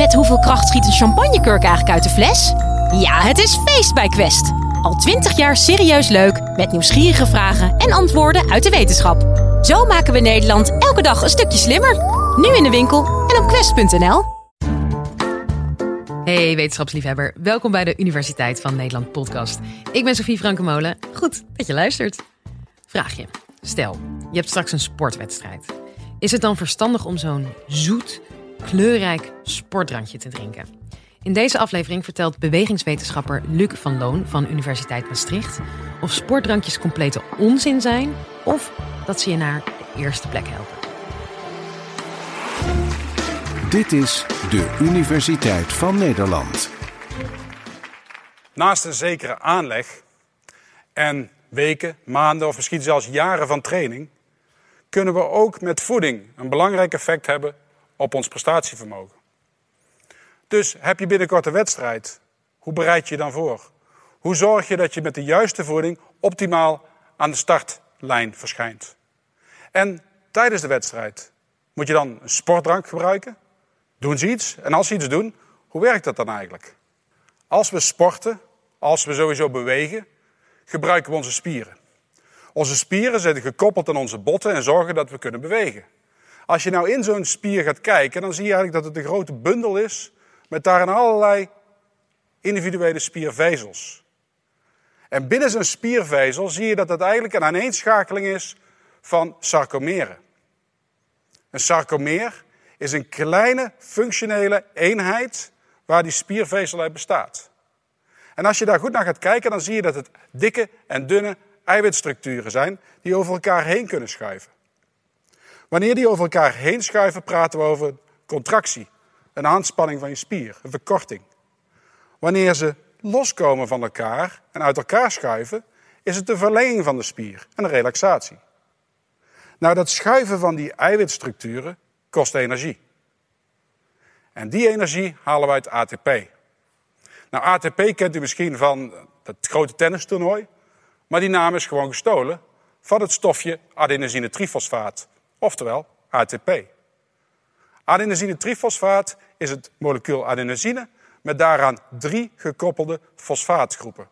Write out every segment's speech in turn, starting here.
Met hoeveel kracht schiet een champagnekurk eigenlijk uit de fles? Ja, het is feest bij Quest. Al twintig jaar serieus leuk, met nieuwsgierige vragen en antwoorden uit de wetenschap. Zo maken we Nederland elke dag een stukje slimmer. Nu in de winkel en op quest.nl. Hey wetenschapsliefhebber, welkom bij de Universiteit van Nederland podcast. Ik ben Sofie Frankemolen. Goed dat je luistert. Vraag je. Stel, je hebt straks een sportwedstrijd. Is het dan verstandig om zo'n zoet, kleurrijk sportdrankje te drinken? In deze aflevering vertelt bewegingswetenschapper Luc van Loon van Universiteit Maastricht of sportdrankjes complete onzin zijn of dat ze je naar de eerste plek helpen. Dit is de Universiteit van Nederland. Naast een zekere aanleg en weken, maanden of misschien zelfs jaren van training, kunnen we ook met voeding een belangrijk effect hebben op ons prestatievermogen. Dus heb je binnenkort een wedstrijd, hoe bereid je je dan voor? Hoe zorg je dat je met de juiste voeding optimaal aan de startlijn verschijnt? En tijdens de wedstrijd moet je dan een sportdrank gebruiken? Doen ze iets? En als ze iets doen, hoe werkt dat dan eigenlijk? Als we sporten, als we sowieso bewegen, gebruiken we onze spieren. Onze spieren zitten gekoppeld aan onze botten en zorgen dat we kunnen bewegen. Als je nou in zo'n spier gaat kijken, dan zie je eigenlijk dat het een grote bundel is met daarin allerlei individuele spiervezels. En binnen zo'n spiervezel zie je dat het eigenlijk een aaneenschakeling is van sarcomeren. Een sarcomeer is een kleine functionele eenheid waar die spiervezel uit bestaat. En als je daar goed naar gaat kijken, dan zie je dat het dikke en dunne eiwitstructuren zijn die over elkaar heen kunnen schuiven. Wanneer die over elkaar heen schuiven, praten we over contractie, een aanspanning van je spier, een verkorting. Wanneer ze loskomen van elkaar en uit elkaar schuiven, is het de verlenging van de spier en een relaxatie. Nou, dat schuiven van die eiwitstructuren kost energie. En die energie halen we uit ATP. Nou, ATP kent u misschien van het grote tennistoernooi, maar die naam is gewoon gestolen van het stofje adenosine trifosfaat, oftewel ATP. Adenosine trifosfaat is het molecuul adenosine met daaraan drie gekoppelde fosfaatgroepen.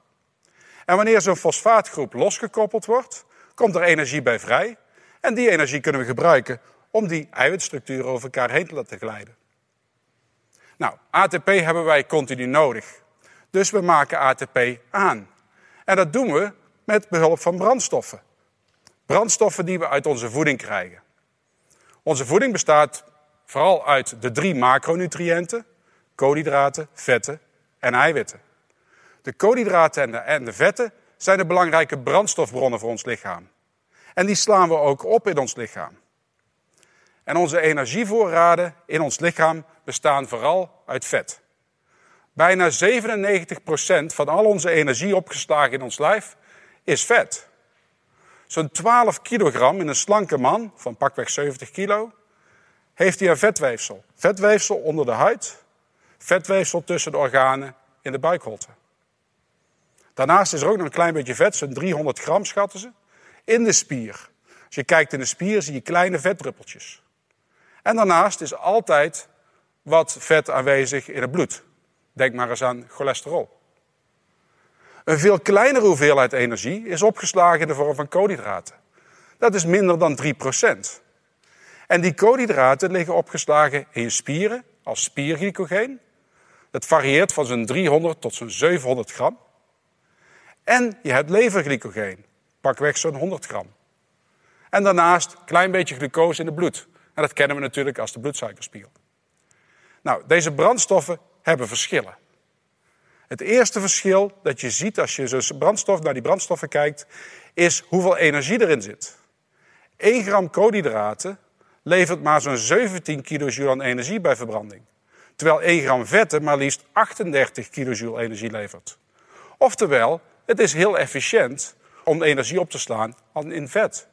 En wanneer zo'n fosfaatgroep losgekoppeld wordt, komt er energie bij vrij. En die energie kunnen we gebruiken om die eiwitstructuren over elkaar heen te laten glijden. Nou, ATP hebben wij continu nodig. Dus we maken ATP aan. En dat doen we met behulp van brandstoffen. Brandstoffen die we uit onze voeding krijgen. Onze voeding bestaat vooral uit de drie macronutriënten: koolhydraten, vetten en eiwitten. De koolhydraten en de, en de vetten zijn de belangrijke brandstofbronnen voor ons lichaam. En die slaan we ook op in ons lichaam. En onze energievoorraden in ons lichaam bestaan vooral uit vet. Bijna 97% van al onze energie opgeslagen in ons lijf is vet. Zo'n 12 kilogram in een slanke man van pakweg 70 kilo heeft hij een vetweefsel. Vetweefsel onder de huid, vetweefsel tussen de organen in de buikholte. Daarnaast is er ook nog een klein beetje vet, zo'n 300 gram schatten ze, in de spier. Als je kijkt in de spier zie je kleine vetdruppeltjes. En daarnaast is altijd wat vet aanwezig in het bloed. Denk maar eens aan cholesterol. Een veel kleinere hoeveelheid energie is opgeslagen in de vorm van koolhydraten. Dat is minder dan 3%. En die koolhydraten liggen opgeslagen in je spieren als spierglycogeen. Dat varieert van zo'n 300 tot zo'n 700 gram. En je hebt leverglycogeen, pakweg zo'n 100 gram. En daarnaast een klein beetje glucose in het bloed. En dat kennen we natuurlijk als de bloedsuikerspiegel. Nou, deze brandstoffen hebben verschillen. Het eerste verschil dat je ziet als je zo'n brandstof, naar die brandstoffen kijkt, is hoeveel energie erin zit. 1 gram koolhydraten levert maar zo'n 17 kilojoule aan energie bij verbranding. Terwijl 1 gram vetten maar liefst 38 kilojoule energie levert. Oftewel, het is heel efficiënt om energie op te slaan in vet.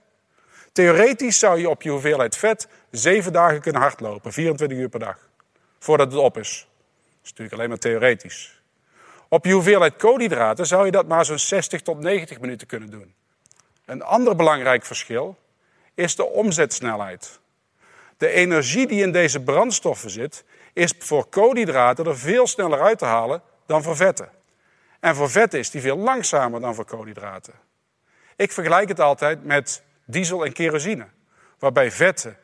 Theoretisch zou je op je hoeveelheid vet 7 dagen kunnen hardlopen, 24 uur per dag, voordat het op is. Dat is natuurlijk alleen maar theoretisch. Op je hoeveelheid koolhydraten zou je dat maar zo'n 60 tot 90 minuten kunnen doen. Een ander belangrijk verschil is de omzetsnelheid. De energie die in deze brandstoffen zit, is voor koolhydraten er veel sneller uit te halen dan voor vetten. En voor vetten is die veel langzamer dan voor koolhydraten. Ik vergelijk het altijd met diesel en kerosine. Waarbij vetten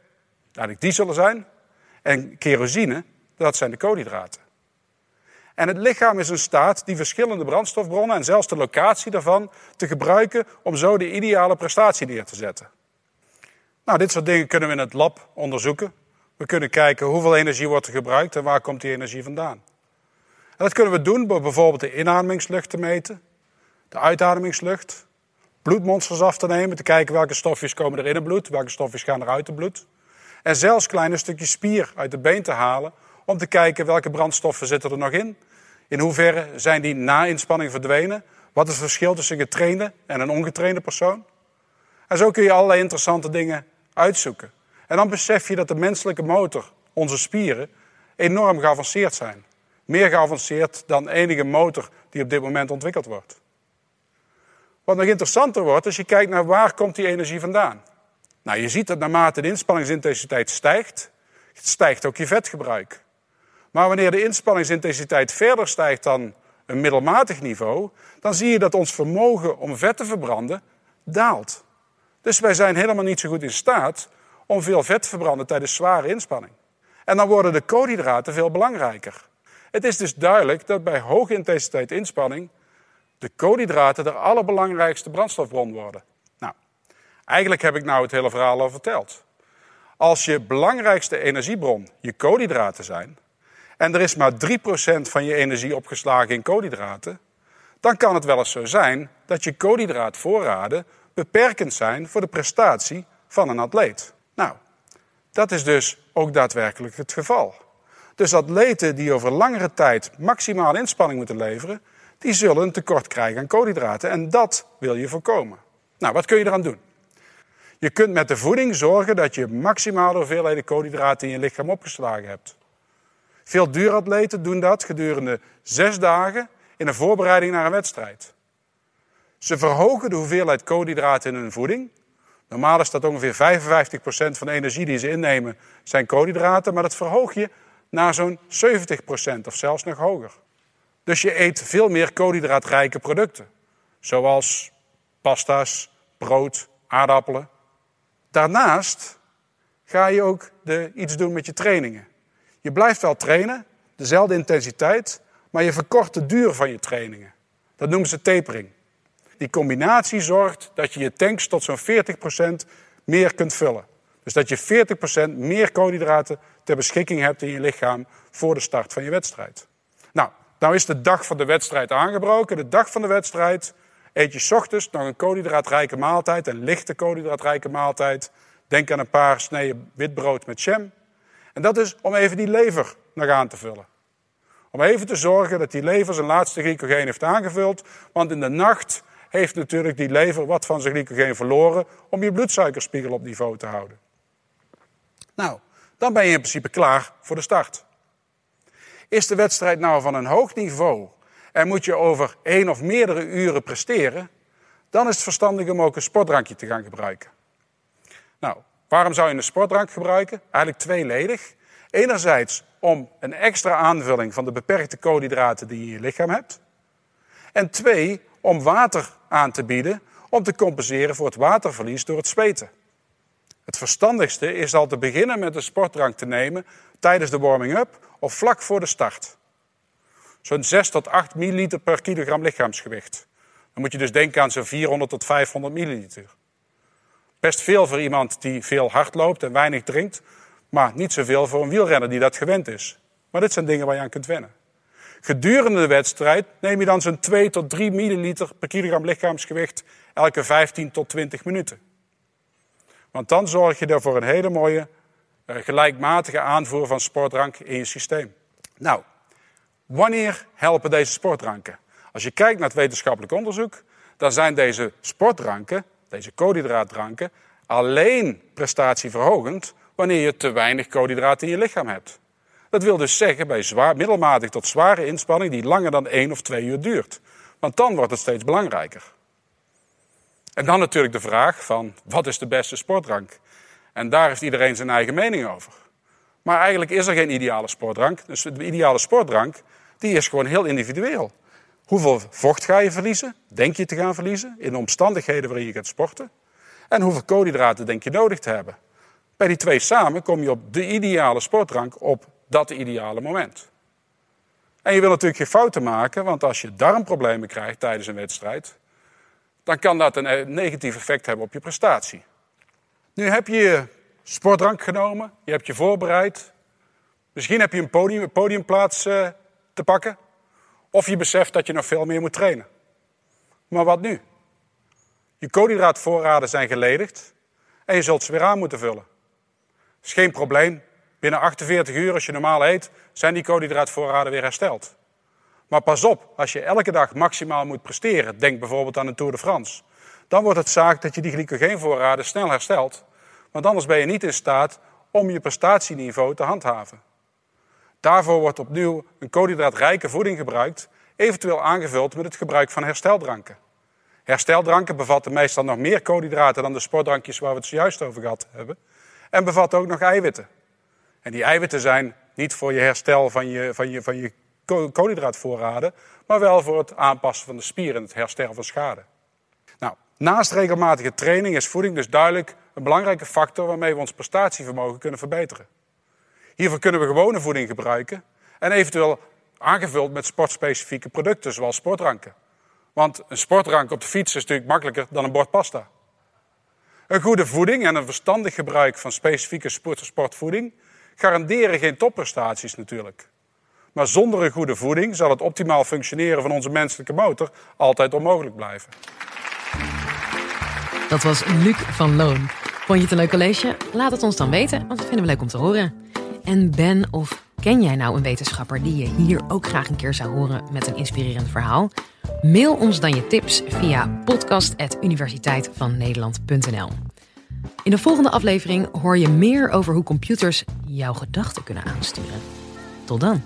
eigenlijk diesel zijn en kerosine, dat zijn de koolhydraten. En het lichaam is in staat die verschillende brandstofbronnen en zelfs de locatie daarvan te gebruiken om zo de ideale prestatie neer te zetten. Nou, dit soort dingen kunnen we in het lab onderzoeken. We kunnen kijken hoeveel energie wordt er gebruikt en waar komt die energie vandaan. En dat kunnen we doen door bijvoorbeeld de inademingslucht te meten, de uitademingslucht, bloedmonsters af te nemen, te kijken welke stofjes komen er in het bloed, welke stofjes gaan er uit het bloed. En zelfs kleine stukjes spier uit het been te halen om te kijken welke brandstoffen zitten er nog in. In hoeverre zijn die na inspanning verdwenen? Wat is het verschil tussen een getrainde en een ongetrainde persoon? En zo kun je allerlei interessante dingen uitzoeken. En dan besef je dat de menselijke motor, onze spieren, enorm geavanceerd zijn. Meer geavanceerd dan enige motor die op dit moment ontwikkeld wordt. Wat nog interessanter wordt, als je kijkt naar waar komt die energie vandaan. Nou, je ziet dat naarmate de inspanningsintensiteit stijgt, stijgt ook je vetgebruik. Maar wanneer de inspanningsintensiteit verder stijgt dan een middelmatig niveau, dan zie je dat ons vermogen om vet te verbranden daalt. Dus wij zijn helemaal niet zo goed in staat om veel vet te verbranden tijdens zware inspanning. En dan worden de koolhydraten veel belangrijker. Het is dus duidelijk dat bij hoge intensiteit inspanning de koolhydraten de allerbelangrijkste brandstofbron worden. Nou, eigenlijk heb ik nou het hele verhaal al verteld. Als je belangrijkste energiebron je koolhydraten zijn, en er is maar 3% van je energie opgeslagen in koolhydraten, dan kan het wel eens zo zijn dat je koolhydraatvoorraden beperkend zijn voor de prestatie van een atleet. Nou, dat is dus ook daadwerkelijk het geval. Dus atleten die over langere tijd maximaal inspanning moeten leveren, die zullen een tekort krijgen aan koolhydraten. En dat wil je voorkomen. Nou, wat kun je eraan doen? Je kunt met de voeding zorgen dat je maximale hoeveelheden koolhydraten in je lichaam opgeslagen hebt. Veel duuratleten doen dat gedurende zes dagen in een voorbereiding naar een wedstrijd. Ze verhogen de hoeveelheid koolhydraten in hun voeding. Normaal is dat ongeveer 55% van de energie die ze innemen zijn koolhydraten, maar dat verhoog je naar zo'n 70% of zelfs nog hoger. Dus je eet veel meer koolhydraatrijke producten, zoals pasta's, brood, aardappelen. Daarnaast ga je ook de, iets doen met je trainingen. Je blijft wel trainen, dezelfde intensiteit, maar je verkort de duur van je trainingen. Dat noemen ze tapering. Die combinatie zorgt dat je je tanks tot zo'n 40% meer kunt vullen. Dus dat je 40% meer koolhydraten ter beschikking hebt in je lichaam voor de start van je wedstrijd. Nou, nou is de dag van de wedstrijd aangebroken. De dag van de wedstrijd eet je ochtends nog een koolhydraatrijke maaltijd, een lichte koolhydraatrijke maaltijd. Denk aan een paar sneden witbrood met jam. En dat is om even die lever nog aan te vullen. Om even te zorgen dat die lever zijn laatste glycogeen heeft aangevuld. Want in de nacht heeft natuurlijk die lever wat van zijn glycogeen verloren om je bloedsuikerspiegel op niveau te houden. Nou, dan ben je in principe klaar voor de start. Is de wedstrijd nou van een hoog niveau en moet je over één of meerdere uren presteren, dan is het verstandig om ook een sportdrankje te gaan gebruiken. Nou, waarom zou je een sportdrank gebruiken? Eigenlijk tweeledig. Enerzijds om een extra aanvulling van de beperkte koolhydraten die je in je lichaam hebt. En twee, om water aan te bieden om te compenseren voor het waterverlies door het zweten. Het verstandigste is al te beginnen met een sportdrank te nemen tijdens de warming-up of vlak voor de start. Zo'n 6 tot 8 milliliter per kilogram lichaamsgewicht. Dan moet je dus denken aan zo'n 400 tot 500 milliliter. Best veel voor iemand die veel hard loopt en weinig drinkt, maar niet zoveel voor een wielrenner die dat gewend is. Maar dit zijn dingen waar je aan kunt wennen. Gedurende de wedstrijd neem je dan zo'n 2 tot 3 milliliter per kilogram lichaamsgewicht elke 15 tot 20 minuten. Want dan zorg je er voor een hele mooie eh, gelijkmatige aanvoer van sportdrank in je systeem. Nou, wanneer helpen deze sportdranken? Als je kijkt naar het wetenschappelijk onderzoek, dan zijn deze sportdranken, deze koolhydraatdranken, alleen prestatieverhogend wanneer je te weinig koolhydraten in je lichaam hebt. Dat wil dus zeggen bij zwaar, middelmatig tot zware inspanning die langer dan één of twee uur duurt. Want dan wordt het steeds belangrijker. En dan natuurlijk de vraag van wat is de beste sportdrank? En daar heeft iedereen zijn eigen mening over. Maar eigenlijk is er geen ideale sportdrank. Dus de ideale sportdrank die is gewoon heel individueel. Hoeveel vocht ga je verliezen? Denk je te gaan verliezen in de omstandigheden waarin je gaat sporten? En hoeveel koolhydraten denk je nodig te hebben? Bij die twee samen kom je op de ideale sportdrank op dat ideale moment. En je wil natuurlijk geen fouten maken, want als je darmproblemen krijgt tijdens een wedstrijd, dan kan dat een negatief effect hebben op je prestatie. Nu heb je je sportdrank genomen, je hebt je voorbereid. Misschien heb je een podium, podiumplaats uh, te pakken. Of je beseft dat je nog veel meer moet trainen. Maar wat nu? Je koolhydraatvoorraden zijn geledigd en je zult ze weer aan moeten vullen. Dat is geen probleem. Binnen 48 uur, als je normaal eet, zijn die koolhydraatvoorraden weer hersteld. Maar pas op, als je elke dag maximaal moet presteren, denk bijvoorbeeld aan de Tour de France, dan wordt het zaak dat je die glycogeenvoorraden snel herstelt. Want anders ben je niet in staat om je prestatieniveau te handhaven. Daarvoor wordt opnieuw een koolhydraatrijke voeding gebruikt, eventueel aangevuld met het gebruik van hersteldranken. Hersteldranken bevatten meestal nog meer koolhydraten dan de sportdrankjes waar we het zojuist over gehad hebben. En bevatten ook nog eiwitten. En die eiwitten zijn niet voor je herstel van je, van je, van je koolhydraatvoorraden, maar wel voor het aanpassen van de spieren en het herstellen van schade. Nou, naast regelmatige training is voeding dus duidelijk een belangrijke factor waarmee we ons prestatievermogen kunnen verbeteren. Hiervoor kunnen we gewone voeding gebruiken en eventueel aangevuld met sportspecifieke producten zoals sportdranken. Want een sportdrank op de fiets is natuurlijk makkelijker dan een bord pasta. Een goede voeding en een verstandig gebruik van specifieke sportvoeding garanderen geen topprestaties natuurlijk. Maar zonder een goede voeding zal het optimaal functioneren van onze menselijke motor altijd onmogelijk blijven. Dat was Luc van Loon. Vond je het een leuk college? Laat het ons dan weten, want dat vinden we leuk om te horen. En ben of ken jij nou een wetenschapper die je hier ook graag een keer zou horen met een inspirerend verhaal? Mail ons dan je tips via podcast.universiteitvannederland.nl. In de volgende aflevering hoor je meer over hoe computers jouw gedachten kunnen aansturen. Tot dan.